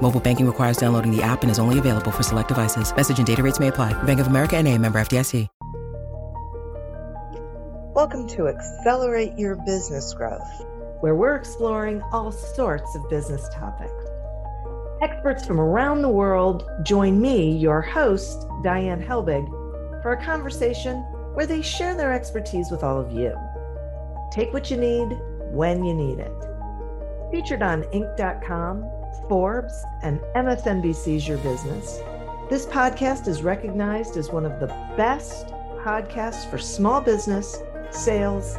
Mobile banking requires downloading the app and is only available for select devices. Message and data rates may apply. Bank of America and a member FDIC. Welcome to Accelerate Your Business Growth, where we're exploring all sorts of business topics. Experts from around the world join me, your host, Diane Helbig, for a conversation where they share their expertise with all of you. Take what you need when you need it. Featured on Inc.com, Forbes, and MSNBC's Your Business, this podcast is recognized as one of the best podcasts for small business sales,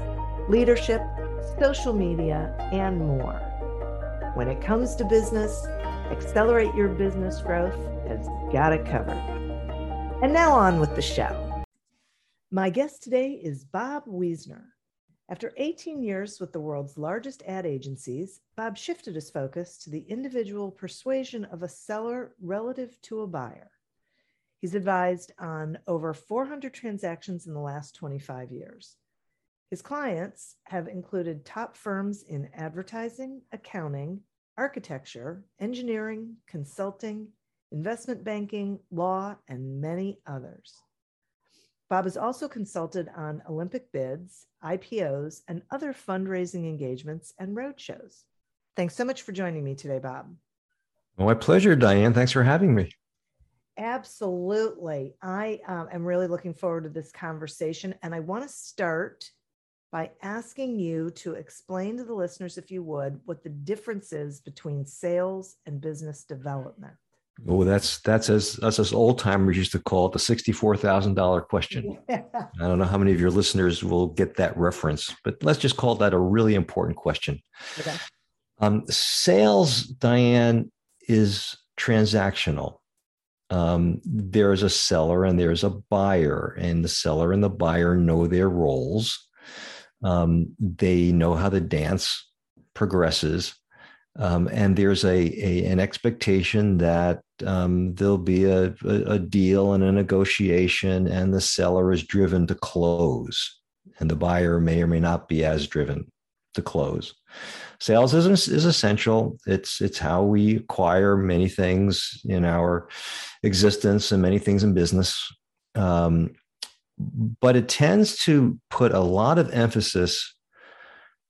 leadership, social media, and more. When it comes to business, Accelerate Your Business Growth has got it covered. And now on with the show. My guest today is Bob Wiesner. After 18 years with the world's largest ad agencies, Bob shifted his focus to the individual persuasion of a seller relative to a buyer. He's advised on over 400 transactions in the last 25 years. His clients have included top firms in advertising, accounting, architecture, engineering, consulting, investment banking, law, and many others. Bob has also consulted on Olympic bids, IPOs, and other fundraising engagements and roadshows. Thanks so much for joining me today, Bob. my pleasure, Diane. Thanks for having me. Absolutely. I um, am really looking forward to this conversation. And I want to start by asking you to explain to the listeners, if you would, what the difference is between sales and business development. Oh, that's that's as that's as old timers used to call it the sixty-four thousand dollar question. Yeah. I don't know how many of your listeners will get that reference, but let's just call that a really important question. Okay. Um, sales, Diane, is transactional. Um, there's a seller and there's a buyer, and the seller and the buyer know their roles. Um, they know how the dance progresses. Um, and there's a, a, an expectation that um, there'll be a, a, deal and a negotiation, and the seller is driven to close, and the buyer may or may not be as driven to close. Sales is, is essential. It's it's how we acquire many things in our existence and many things in business. Um, but it tends to put a lot of emphasis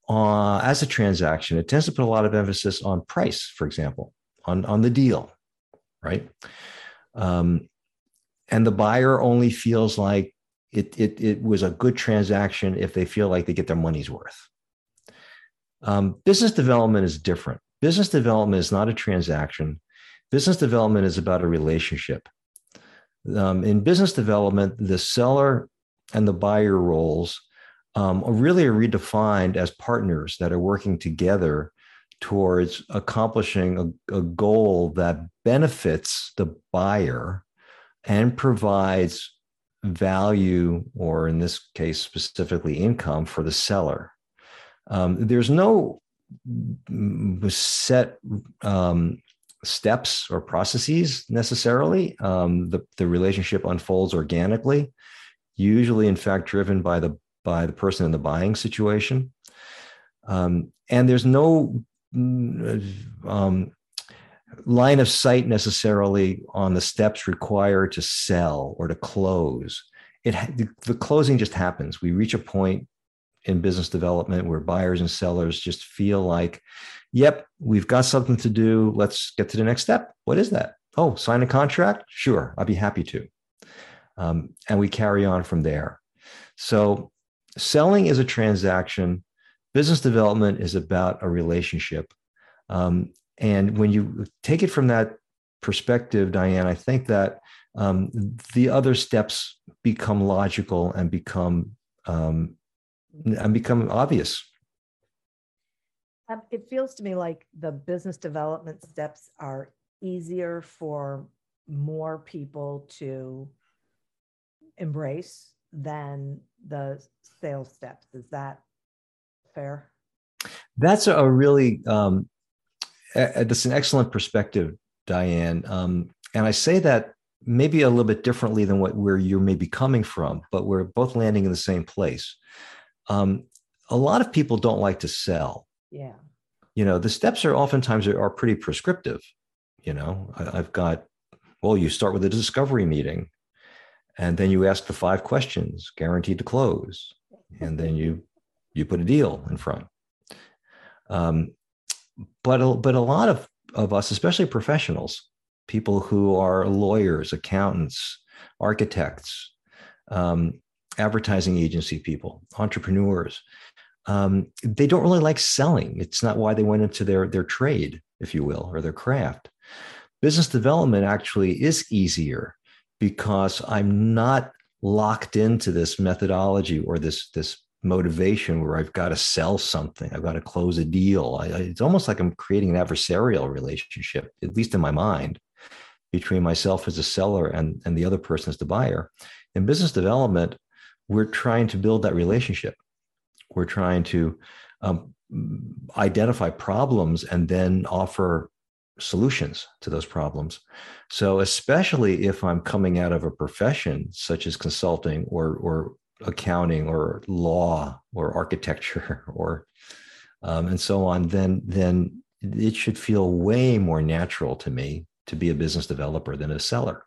on, as a transaction, it tends to put a lot of emphasis on price, for example, on, on the deal, right? Um, and the buyer only feels like it, it, it was a good transaction if they feel like they get their money's worth. Um, business development is different. Business development is not a transaction. Business development is about a relationship. Um, in business development, the seller and the buyer roles um, really are redefined as partners that are working together towards accomplishing a, a goal that benefits the buyer and provides value, or in this case, specifically income for the seller. Um, there's no set um, steps or processes necessarily. Um, the, the relationship unfolds organically, usually, in fact, driven by the by the person in the buying situation. Um, and there's no mm, um, line of sight necessarily on the steps required to sell or to close. It the, closing just happens. We reach a point in business development where buyers and sellers just feel like Yep, we've got something to do. Let's get to the next step. What is that? Oh, sign a contract? Sure, I'd be happy to. Um, and we carry on from there. So, selling is a transaction, business development is about a relationship. Um, and when you take it from that perspective, Diane, I think that um, the other steps become logical and become um, and become obvious um, it feels to me like the business development steps are easier for more people to embrace than the sales steps. Is that fair? That's a really um, that's an excellent perspective, Diane. Um, and I say that maybe a little bit differently than what where you may be coming from, but we're both landing in the same place. Um, a lot of people don't like to sell. Yeah. You know, the steps are oftentimes are, are pretty prescriptive. You know, I, I've got well, you start with a discovery meeting, and then you ask the five questions, guaranteed to close, and then you you put a deal in front. Um, but a, but a lot of of us, especially professionals, people who are lawyers, accountants, architects, um, advertising agency people, entrepreneurs, um, they don't really like selling. It's not why they went into their their trade, if you will, or their craft. Business development actually is easier because I'm not locked into this methodology or this this motivation where I've got to sell something, I've got to close a deal. I, it's almost like I'm creating an adversarial relationship, at least in my mind, between myself as a seller and, and the other person as the buyer. In business development, we're trying to build that relationship. We're trying to um, identify problems and then offer solutions to those problems. So, especially if I'm coming out of a profession such as consulting or, or accounting or law or architecture or um, and so on, then then it should feel way more natural to me to be a business developer than a seller.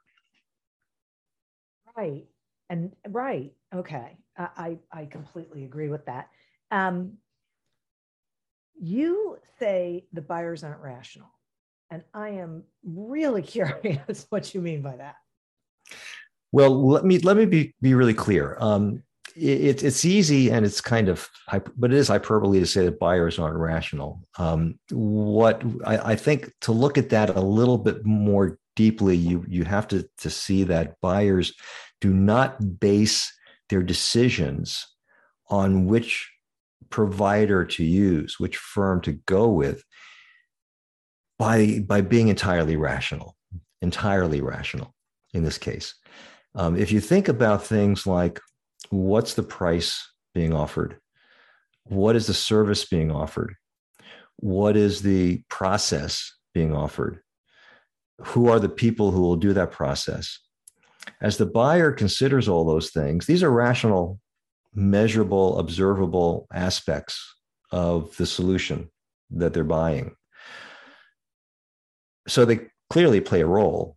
Right. And right. Okay. I, I completely agree with that. Um, you say the buyers aren't rational. And I am really curious what you mean by that. Well, let me let me be be really clear. Um, it, it's easy and it's kind of, but it is hyperbole to say that buyers aren't rational. Um, what I, I, think to look at that a little bit more deeply, you you have to to see that buyers do not base their decisions on which provider to use, which firm to go with, by by being entirely rational, entirely rational in this case. Um, if you think about things like what's the price being offered? What is the service being offered? What is the process being offered? Who are the people who will do that process? As the buyer considers all those things, these are rational, measurable, observable aspects of the solution that they're buying. So they clearly play a role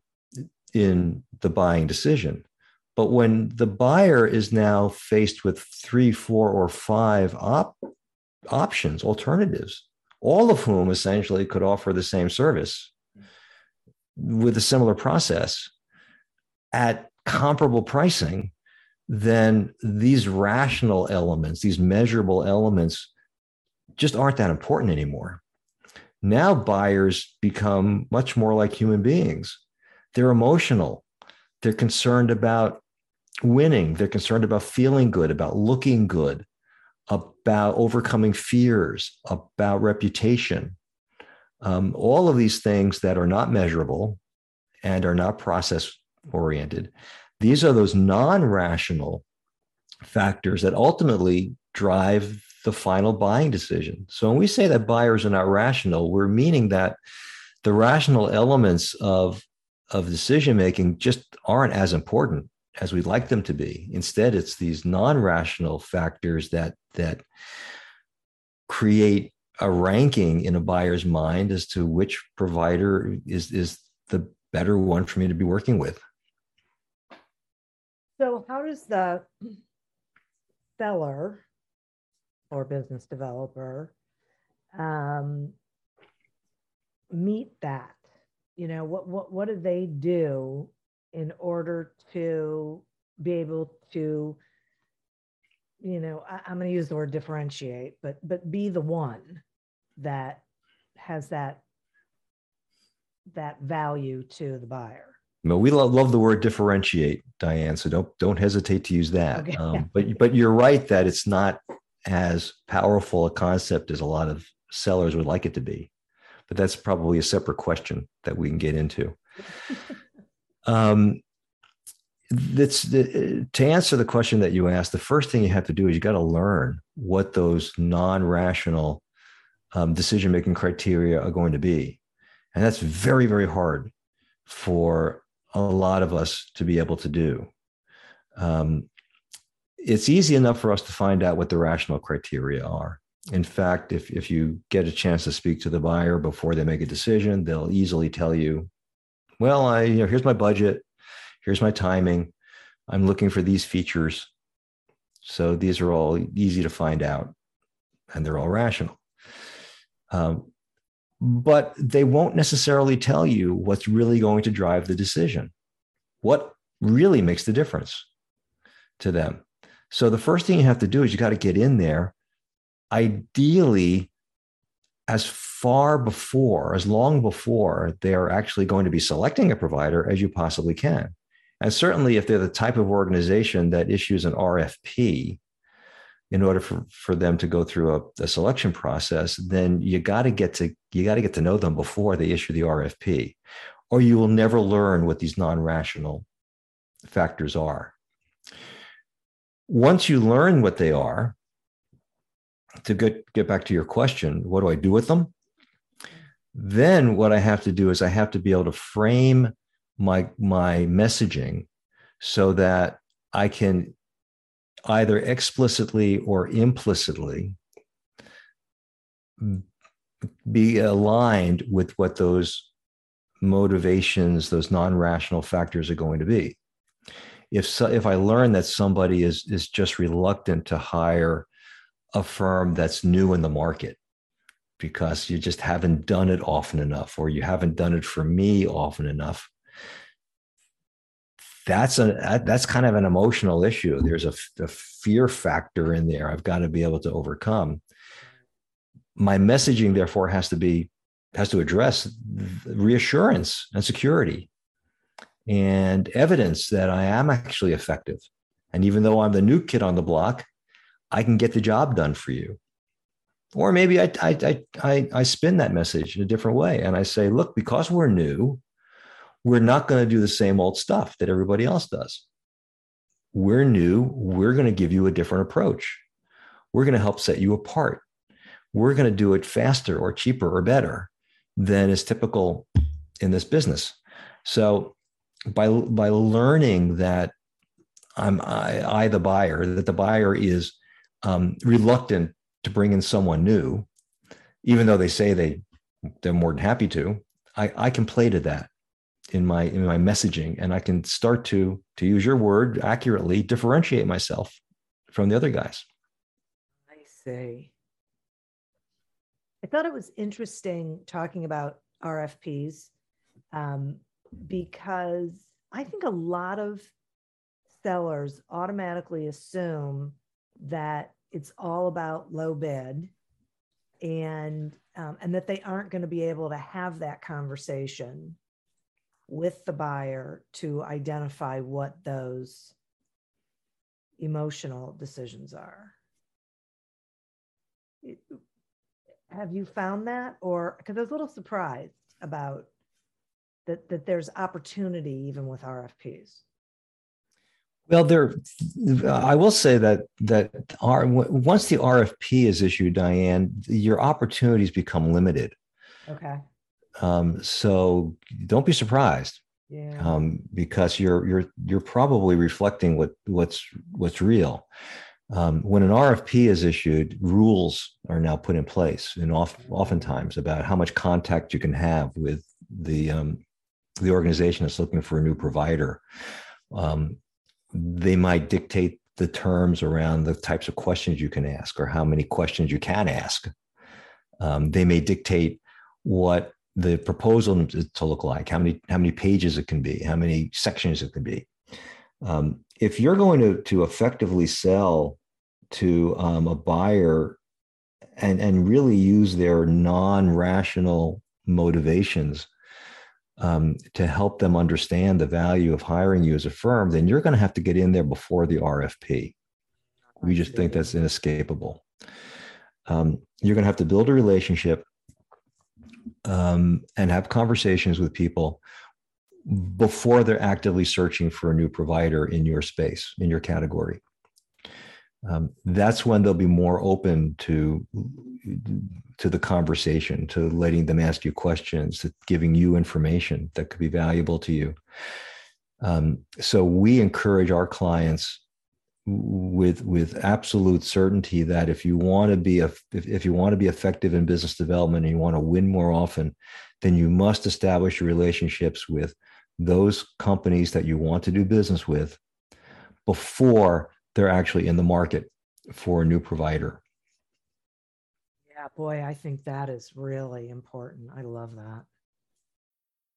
in the buying decision. But when the buyer is now faced with three, four, or five op- options, alternatives, all of whom essentially could offer the same service with a similar process at comparable pricing, then these rational elements, these measurable elements, just aren't that important anymore. Now buyers become much more like human beings. They're emotional. They're concerned about winning. They're concerned about feeling good, about looking good, about overcoming fears, about reputation. Um, all of these things that are not measurable and are not process oriented. These are those non rational factors that ultimately drive the final buying decision. So when we say that buyers are not rational, we're meaning that the rational elements of, of decision making just aren't as important as we'd like them to be. Instead, it's these non-rational factors that that create a ranking in a buyer's mind as to which provider is is the better one for me to be working with. So, how does the seller or business developer um, meet that? You know, what what what do they do in order to be able to you know I, am going to use the word differentiate but but be the one that has that that value to the buyer No, we love, love the word differentiate diane so don't don't hesitate to use that okay. um, but but you're right that it's not as powerful a concept as a lot of sellers would like it to be but that's probably a separate question that we can get into Um, that's the, to answer the question that you asked. The first thing you have to do is you got to learn what those non-rational um, decision-making criteria are going to be, and that's very very hard for a lot of us to be able to do. Um, it's easy enough for us to find out what the rational criteria are. In fact, if, if you get a chance to speak to the buyer before they make a decision, they'll easily tell you, well, I, you know, here's my budget, here's my timing, I'm looking for these features. So these are all easy to find out and they're all rational. Um, but they won't necessarily tell you what's really going to drive the decision. What really makes the difference to them? So the first thing you have to do is you got to get in there, ideally, as far before, as long before they're actually going to be selecting a provider as you possibly can. And certainly, if they're the type of organization that issues an RFP in order for, for them to go through a, a selection process, then you got to get to you got to get to know them before they issue the RFP, or you will never learn what these non-rational factors are once you learn what they are, to get, get back to your question, what do I do with them? Then what I have to do is I have to be able to frame my my messaging so that I can either explicitly or implicitly be aligned with what those motivations, those non-rational factors are going to be if so, if I learn that somebody is is just reluctant to hire a firm that's new in the market because you just haven't done it often enough or you haven't done it for me often enough that's a that's kind of an emotional issue. There's a, a fear factor in there i've got to be able to overcome. My messaging therefore has to be has to address reassurance and security and evidence that I am actually effective. And even though I'm the new kid on the block, I can get the job done for you. Or maybe I, I, I, I, spin that message in a different way. And I say, look, because we're new, we're not going to do the same old stuff that everybody else does. We're new. We're going to give you a different approach. We're going to help set you apart. We're going to do it faster or cheaper or better than is typical in this business. So by by learning that I'm I, I the buyer that the buyer is um, reluctant to bring in someone new, even though they say they they're more than happy to. I, I can play to that in my in my messaging, and I can start to to use your word accurately differentiate myself from the other guys. I see. I thought it was interesting talking about RFPs um, because I think a lot of sellers automatically assume that it's all about low bid and um, and that they aren't going to be able to have that conversation with the buyer to identify what those emotional decisions are. Have you found that? Or because i was a little surprised about that that there's opportunity even with RFPs? Well, there, I will say that that our, once the RFP is issued, Diane, your opportunities become limited. Okay. Um, so don't be surprised. Yeah. Um, because you're you're you're probably reflecting what what's what's real. Um, when an RFP is issued, rules are now put in place, and oft, oftentimes about how much contact you can have with the um, the organization is looking for a new provider, um, they might dictate the terms around the types of questions you can ask or how many questions you can ask. Um, they may dictate what the proposal is to look like, how many how many pages it can be, how many sections it can be. Um, if you're going to to effectively sell to um, a buyer and and really use their non-rational motivations um, to help them understand the value of hiring you as a firm, then you're going to have to get in there before the RFP. We just think that's inescapable. Um, you're going to have to build a relationship um, and have conversations with people before they're actively searching for a new provider in your space, in your category. Um, that's when they'll be more open to to the conversation, to letting them ask you questions, to giving you information that could be valuable to you. Um, so we encourage our clients with with absolute certainty that if you want to be a if, if you want to be effective in business development and you want to win more often, then you must establish relationships with those companies that you want to do business with before they're actually in the market for a new provider. Boy, I think that is really important. I love that.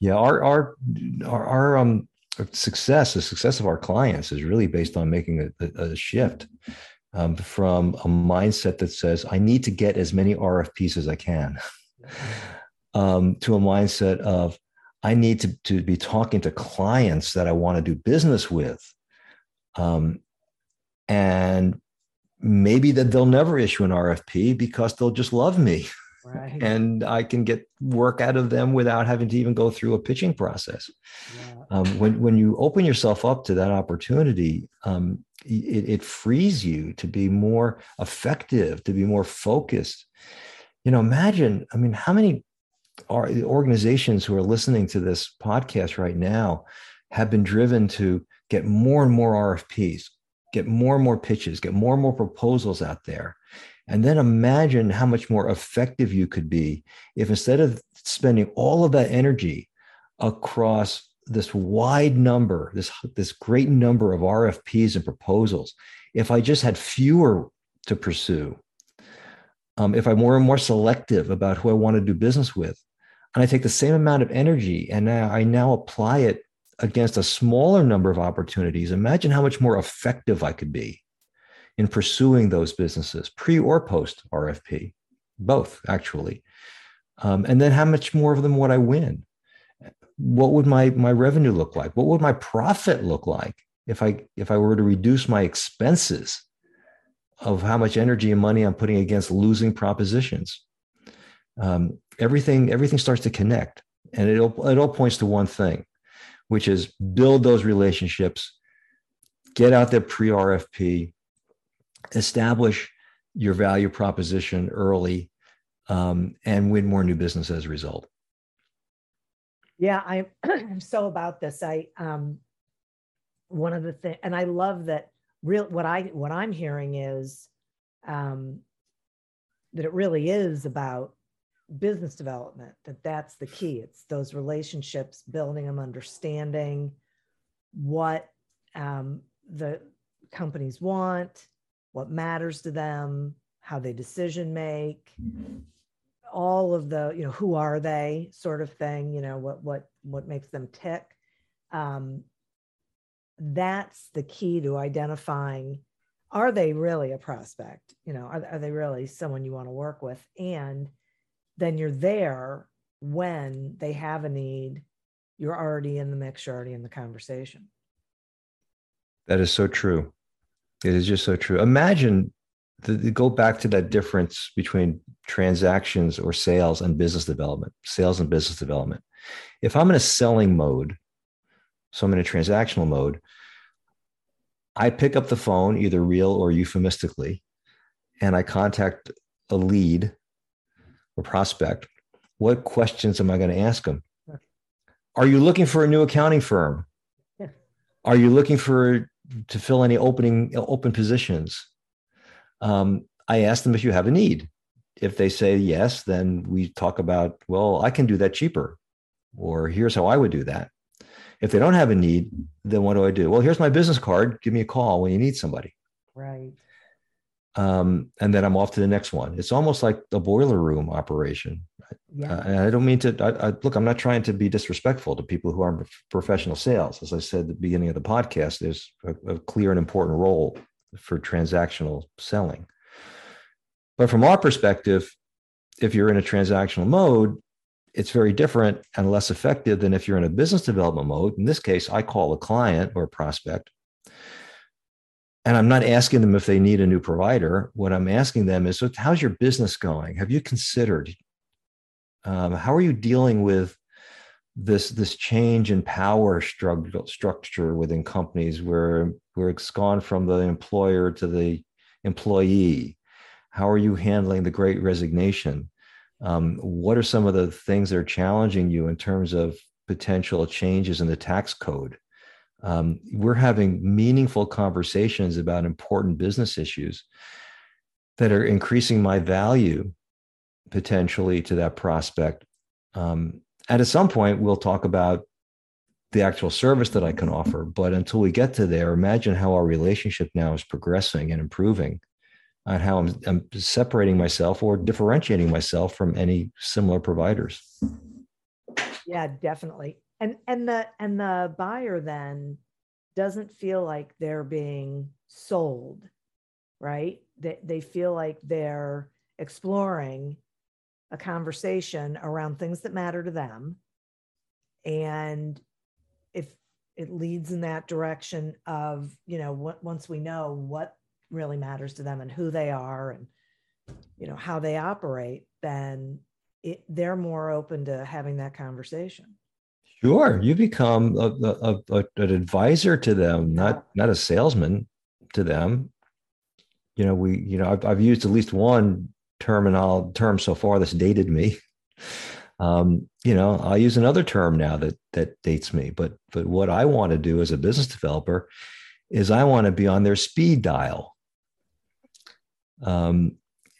Yeah, our our our, our um success, the success of our clients, is really based on making a, a, shift um, from a mindset that says I need to get as many RFPs as I can, um, to a mindset of I need to to be talking to clients that I want to do business with, um, and maybe that they'll never issue an RFP because they'll just love me. Right. and I can get work out of them without having to even go through a pitching process. Yeah. Um, when when you open yourself up to that opportunity, um, it, it, frees you to be more effective, to be more focused. You know, imagine. I mean, how many are organizations who are listening to this podcast right now have been driven to get more and more RFPs, get more and more pitches, get more and more proposals out there and then imagine how much more effective you could be if instead of spending all of that energy across this wide number, this, this great number of RFPs and proposals, if I just had fewer to pursue, um, if I'm more and more selective about who I want to do business with, and I take the same amount of energy and I now apply it against a smaller number of opportunities, imagine how much more effective I could be in pursuing those businesses, pre or post RFP, both actually. Um, and then how much more of them would I win? What would my my revenue look like? What would my profit look like if I if I were to reduce my expenses of how much energy and money I'm putting against losing propositions? Um, everything everything starts to connect, and it all, it all points to one thing, which is build those relationships, get out there pre RFP, establish your value proposition early um, and win more new business as a result. Yeah, I, I'm so about this. I um, one of the things, and I love that. Real what I what I'm hearing is um, that it really is about business development. That that's the key. It's those relationships, building them, understanding what um, the companies want, what matters to them, how they decision make, all of the, you know, who are they sort of thing, you know, what what what makes them tick. Um, that's the key to identifying are they really a prospect? You know, are, are they really someone you want to work with? And then you're there when they have a need, you're already in the mix, you're already in the conversation. That is so true. It is just so true. Imagine the, the, go back to that difference between transactions or sales and business development, sales and business development. If I'm in a selling mode, so I'm in a transactional mode, I pick up the phone, either real or euphemistically, and I contact a lead or prospect. What questions am I going to ask them? Are you looking for a new accounting firm? Are you looking for to fill any opening open positions? Um, I ask them if you have a need. If they say yes, then we talk about, well, I can do that cheaper, or here's how I would do that. If they don't have a need, then what do I do? Well, here's my business card. Give me a call when you need somebody. Right. Um, and then I'm off to the next one. It's almost like a boiler room operation. Yeah. Uh, and I don't mean to I, I, look. I'm not trying to be disrespectful to people who are professional sales. As I said at the beginning of the podcast, there's a, a clear and important role for transactional selling. But from our perspective, if you're in a transactional mode, it's very different and less effective than if you're in a business development mode. In this case, I call a client or a prospect. And I'm not asking them if they need a new provider. What I'm asking them is, so how's your business going? Have you considered? Um, how are you dealing with this this change in power structure structure within companies where where it's gone from the employer to the employee? How are you handling the Great Resignation? Um, what are some of the things that are challenging you in terms of potential changes in the tax code? Um, we're having meaningful conversations about important business issues that are increasing my value potentially to that prospect. Um, and at some point, we'll talk about the actual service that I can offer. But until we get to there, imagine how our relationship now is progressing and improving on how I'm, I'm separating myself or differentiating myself from any similar providers. Yeah, definitely. And and the and the buyer then doesn't feel like they're being sold, right? They they feel like they're exploring a conversation around things that matter to them. And if it leads in that direction of, you know, what, once we know what really matters to them and who they are and you know how they operate then it, they're more open to having that conversation. Sure. You become a, a, a, an advisor to them not not a salesman to them. You know we you know i've, I've used at least one terminal term so far that's dated me um, you know i'll use another term now that that dates me but but what i want to do as a business developer is i want to be on their speed dial um,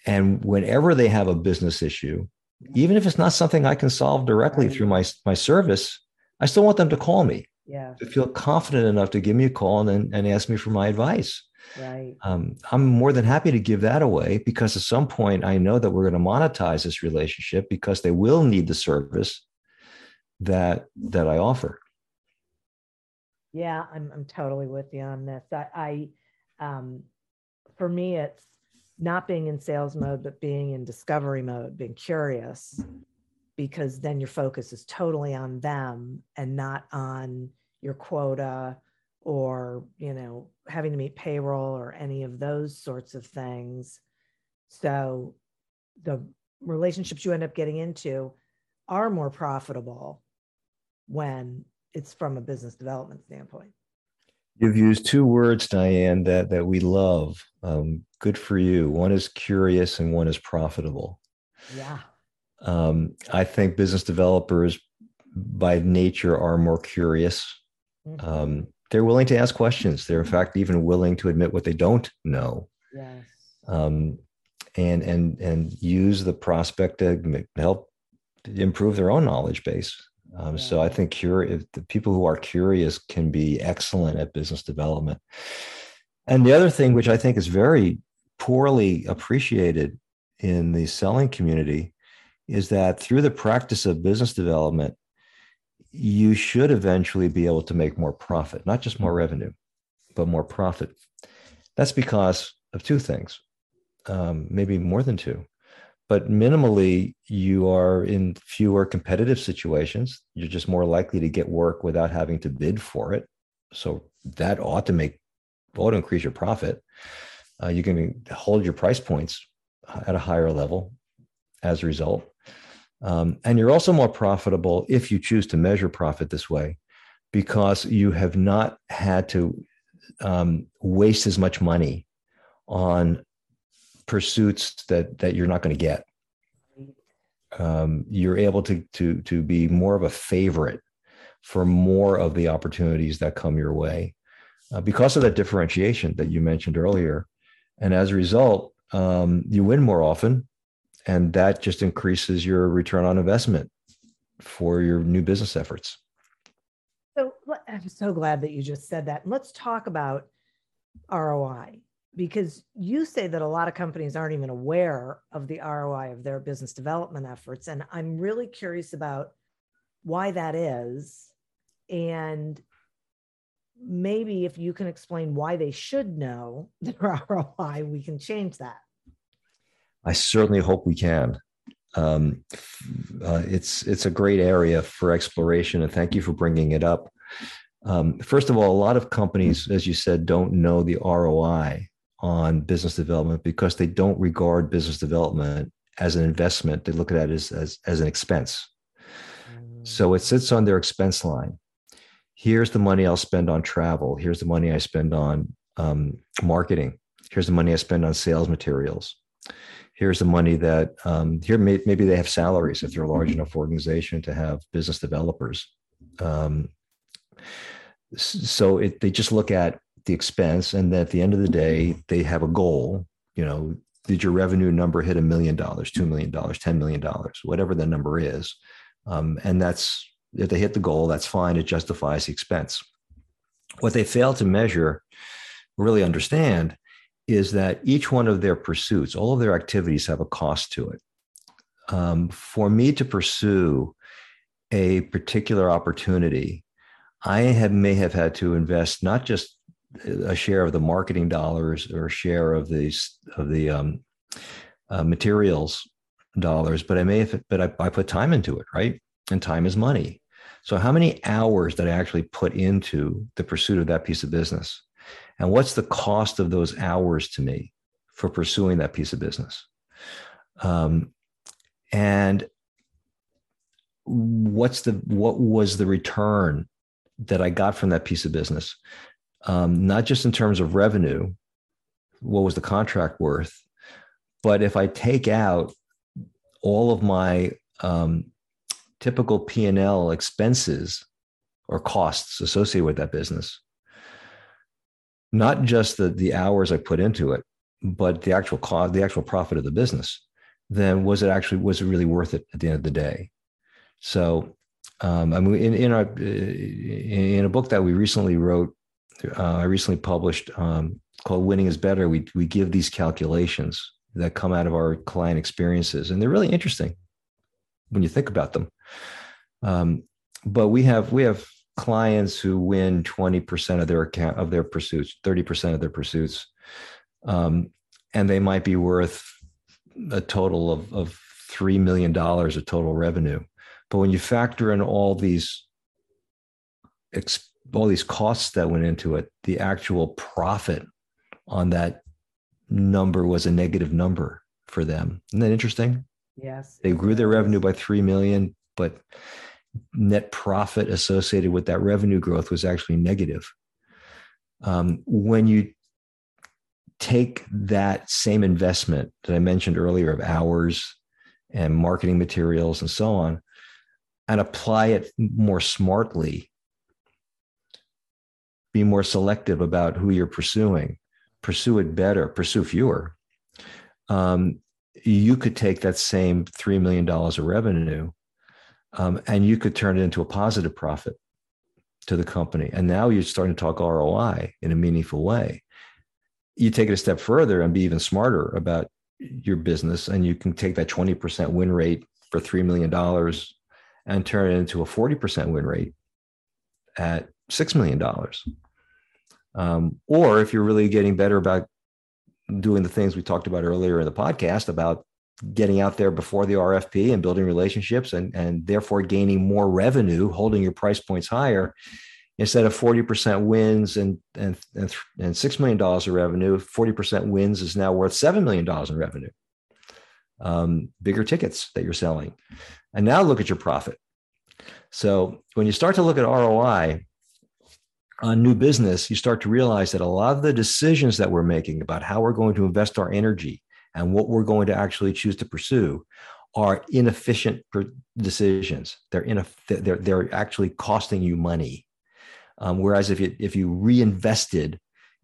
and whenever they have a business issue, even if it's not something I can solve directly through my, my service, I still want them to call me. Yeah. To feel confident enough to give me a call and, and ask me for my advice. Right. Um, I'm more than happy to give that away because at some point I know that we're going to monetize this relationship because they will need the service that that I offer. Yeah, I'm I'm totally with you on this. I, I um, for me, it's not being in sales mode, but being in discovery mode, being curious, because then your focus is totally on them and not on your quota or, you know, having to meet payroll or any of those sorts of things. So the relationships you end up getting into are more profitable when it's from a business development standpoint. You've used two words, Diane, that that we love. Um, good for you. One is curious, and one is profitable. Yeah. Um, I think business developers, by nature, are more curious. Mm-hmm. Um, they're willing to ask questions. They're in fact even willing to admit what they don't know. Yes. Um, and and and use the prospect to help improve their own knowledge base. Um, yeah. So I think curious, the people who are curious can be excellent at business development. And the other thing, which I think is very poorly appreciated in the selling community, is that through the practice of business development, you should eventually be able to make more profit, not just more revenue, but more profit. That's because of two things, um, maybe more than two but minimally you are in fewer competitive situations you're just more likely to get work without having to bid for it so that ought to make ought to increase your profit Uh, you can hold your price points at a higher level as a result. Um, and you're also more profitable if you choose to measure profit this way because you have not had to um, waste as much money on pursuits that that you're not going to get. Um, you're able to to to be more of a favorite for more of the opportunities that come your way uh, because of that differentiation that you mentioned earlier, and as a result, um, you win more often, and that just increases your return on investment for your new business efforts. So I'm so glad that you just said that. And let's talk about ROI because you say that a lot of companies aren't even aware of the ROI of their business development efforts. And I'm really curious about why that is. And maybe if you can explain why they should know their ROI, we can change that. I certainly hope we can. Um, uh, it's it's a great area for exploration, and thank you for bringing it up. Um, first of all, a lot of companies, as you said, don't know the ROI on business development because they don't regard business development as an investment. They look at it as, as, as an expense. So it sits on their expense line. Here's the money I'll spend on travel. Here's the money I spend on um, marketing. Here's the money I spend on sales materials. Here's the money that um, here may, maybe they have salaries if they're a large enough organization to have business developers. Um, so it, they just look at the expense and then at the end of the day they have a goal you know did your revenue number hit a million dollars two million dollars ten million dollars whatever the number is um, and that's if they hit the goal that's fine it justifies the expense what they fail to measure really understand is that each one of their pursuits all of their activities have a cost to it um, for me to pursue a particular opportunity i have may have had to invest not just a share of the marketing dollars or a share of these of the um, uh, materials dollars, but I may have, but I, I put time into it, right? And time is money. So how many hours did I actually put into the pursuit of that piece of business? And what's the cost of those hours to me for pursuing that piece of business? Um, and what's the what was the return that I got from that piece of business? um, not just in terms of revenue, what was the contract worth, but if I take out all of my um, typical P and L expenses or costs associated with that business, not just the the hours I put into it, but the actual cost, the actual profit of the business, then was it actually was it really worth it at the end of the day? So, um, I mean, in in, our, in a book that we recently wrote uh, I recently published um, called "Winning Is Better." We we give these calculations that come out of our client experiences, and they're really interesting when you think about them. Um, but we have we have clients who win twenty percent of their account of their pursuits, thirty percent of their pursuits, um, and they might be worth a total of of three million dollars of total revenue. But when you factor in all these all these costs that went into it, the actual profit on that number was a negative number for them. Isn't that interesting? Yes. They grew their revenue by 3 million, but net profit associated with that revenue growth was actually negative. Um, when you take that same investment that I mentioned earlier of hours and marketing materials and so on, and apply it more smartly be more selective about who you're pursuing, pursue it better, pursue fewer. Um, you could take that same $3 million of revenue um, and you could turn it into a positive profit to the company. And now you're starting to talk ROI in a meaningful way. You take it a step further and be even smarter about your business, and you can take that 20% win rate for $3 million and turn it into a 40% win rate at $6 million. Um, or if you're really getting better about doing the things we talked about earlier in the podcast about getting out there before the RFP and building relationships and, and therefore gaining more revenue, holding your price points higher, instead of 40% wins and, and, and, and $6 million of revenue, 40% wins is now worth $7 million in revenue. Um, bigger tickets that you're selling. And now look at your profit. So when you start to look at ROI on new business, you start to realize that a lot of the decisions that we're making about how we're going to invest our energy and what we're going to actually choose to pursue are inefficient decisions. They're, ineff- they're, they're actually costing you money. Um, whereas if you if you reinvested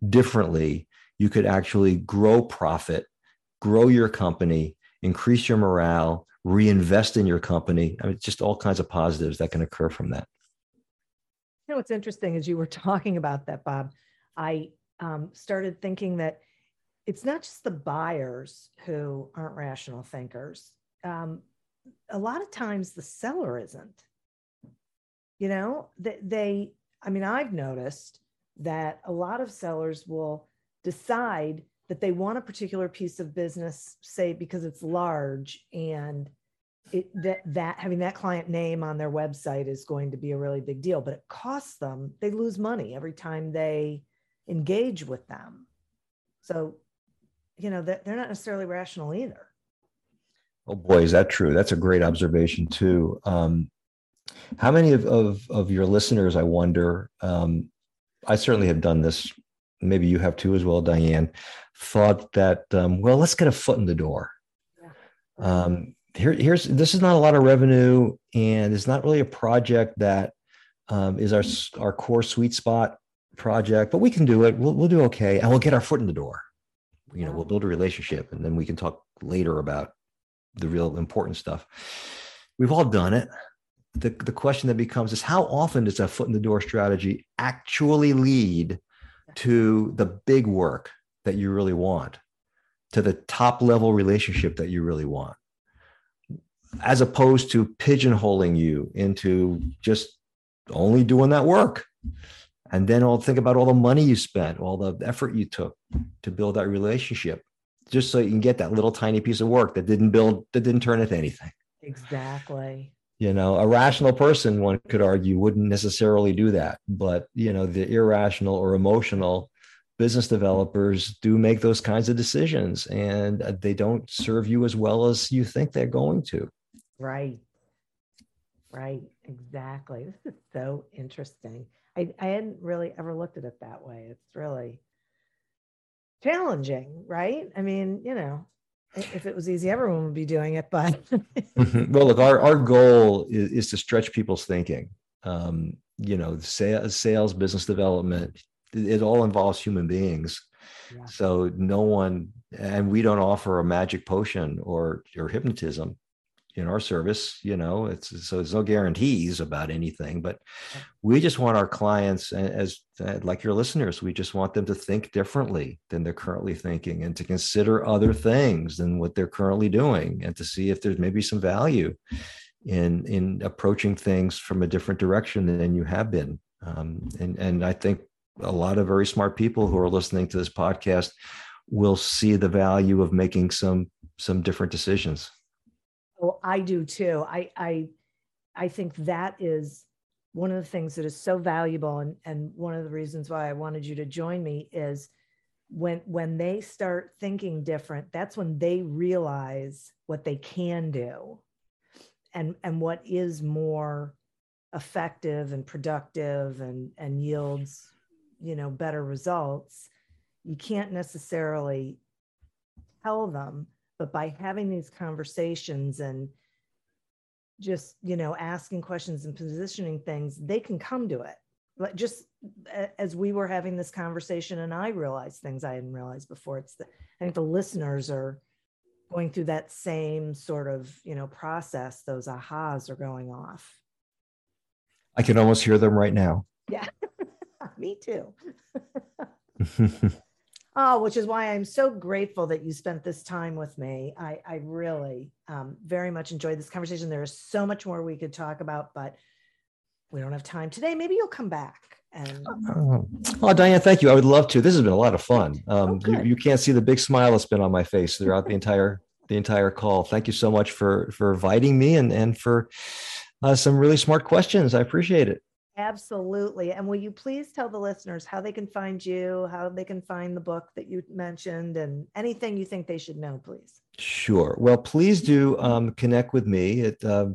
differently, you could actually grow profit, grow your company, increase your morale, reinvest in your company. I mean, just all kinds of positives that can occur from that. You know, what's interesting as you were talking about that, Bob, I um, started thinking that it's not just the buyers who aren't rational thinkers. Um, a lot of times the seller isn't. You know, they, they I mean, I've noticed that a lot of sellers will decide that they want a particular piece of business, say because it's large and it that that having that client name on their website is going to be a really big deal, but it costs them, they lose money every time they engage with them. So, you know, that they're not necessarily rational either. Oh boy, is that true? That's a great observation too. Um, how many of, of, of your listeners, I wonder, um, I certainly have done this, maybe you have too as well, Diane, thought that, um, well, let's get a foot in the door. Yeah. Um, here, here's this is not a lot of revenue, and it's not really a project that um, is our our core sweet spot project, but we can do it. We'll we'll do okay, and we'll get our foot in the door. You know, we'll build a relationship, and then we can talk later about the real important stuff. We've all done it the, the question that becomes is how often does that foot in the door strategy actually lead to the big work that you really want, to the top level relationship that you really want, as opposed to pigeonholing you into just only doing that work. And then I'll think about all the money you spent, all the effort you took to build that relationship, just so you can get that little tiny piece of work that didn't build, that didn't turn into anything. Exactly. You know a rational person one could argue wouldn't necessarily do that. But you know the irrational or emotional business developers do make those kinds of decisions and uh, they don't serve you as well as you think they're going to. Right right exactly this is so interesting i, I hadn't really ever looked at it that way it's really challenging right i mean you know if it was easy, everyone would be doing it. But mm-hmm. well, look, our, our goal is, is to stretch people's thinking. Um, you know, sales, sales, business development, it, it all involves human beings. Yeah. So no one, and we don't offer a magic potion or or hypnotism in our service you know it's so there's no guarantees about anything but we just want our clients as like your listeners we just want them to think differently than they're currently thinking and to consider other things than what they're currently doing and to see if there's maybe some value in in approaching things from a different direction than you have been. Um, and and i think a lot of very smart people who are listening to this podcast will see the value of making some some different decisions Oh, I do too. I I I think that is one of the things that is so valuable and, and one of the reasons why I wanted you to join me is when when they start thinking different, that's when they realize what they can do and and what is more effective and productive and and yields you know better results you can't necessarily tell them but by having these conversations and just you know asking questions and positioning things they can come to it. Like just as we were having this conversation and i realized things i hadn't realized before it's the i think the listeners are going through that same sort of you know process those ahas are going off. I can almost hear them right now. Yeah. Me too Oh, which is why I'm so grateful that you spent this time with me. I, I really um, very much enjoyed this conversation. There is so much more we could talk about, but we don't have time today. Maybe you'll come back. And oh, oh Diane, thank you. I would love to. This has been a lot of fun. Um, oh, you, you can't see the big smile that's been on my face throughout the entire the entire call. Thank you so much for for inviting me and and for uh, some really smart questions. I appreciate it. Absolutely. And will you please tell the listeners how they can find you, how they can find the book that you mentioned, and anything you think they should know, please? Sure. Well, please do um, connect with me. It, uh,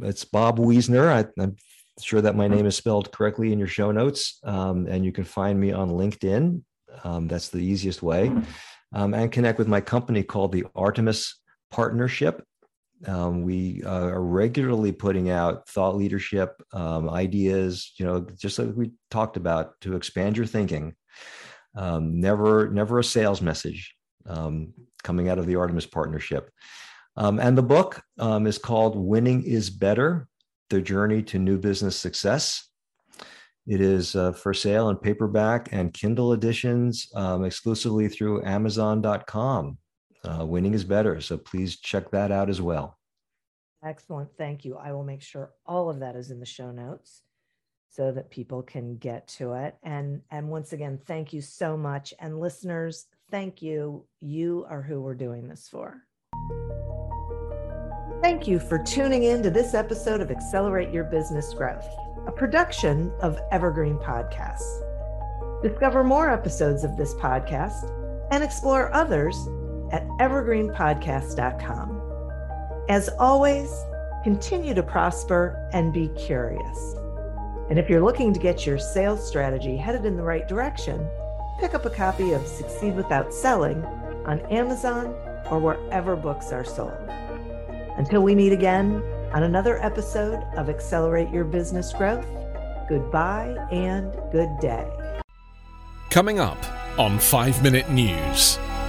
it's Bob Wiesner. I, am sure that my name is spelled correctly in your show notes. Um, and you can find me on LinkedIn. Um, that's the easiest way. Um, and connect with my company called the Artemis Partnership. Um, we uh, are regularly putting out thought leadership um, ideas, you know, just like we talked about to expand your thinking. Um, never, never a sales message um, coming out of the Artemis partnership. Um, and the book um, is called Winning is Better The Journey to New Business Success. It is uh, for sale in paperback and Kindle editions exclusively through Amazon.com uh, winning is better. So please check that out as well. Excellent. Thank you. I will make sure all of that is in the show notes so that people can get to it. And and once again, thank you so much. And listeners, thank you. You are who we're doing this for. Thank you for tuning in to this episode of Accelerate Your Business Growth, a production of Evergreen Podcasts. Discover more episodes of this podcast and explore others at evergreenpodcast.com. As always, continue to prosper and be curious. And if you're looking to get your sales strategy headed in the right direction, pick up a copy of Succeed Without Selling on Amazon or wherever books are sold. Until we meet again on another episode of Accelerate Your Business Growth, goodbye and good day. Coming up on 5 Minute News.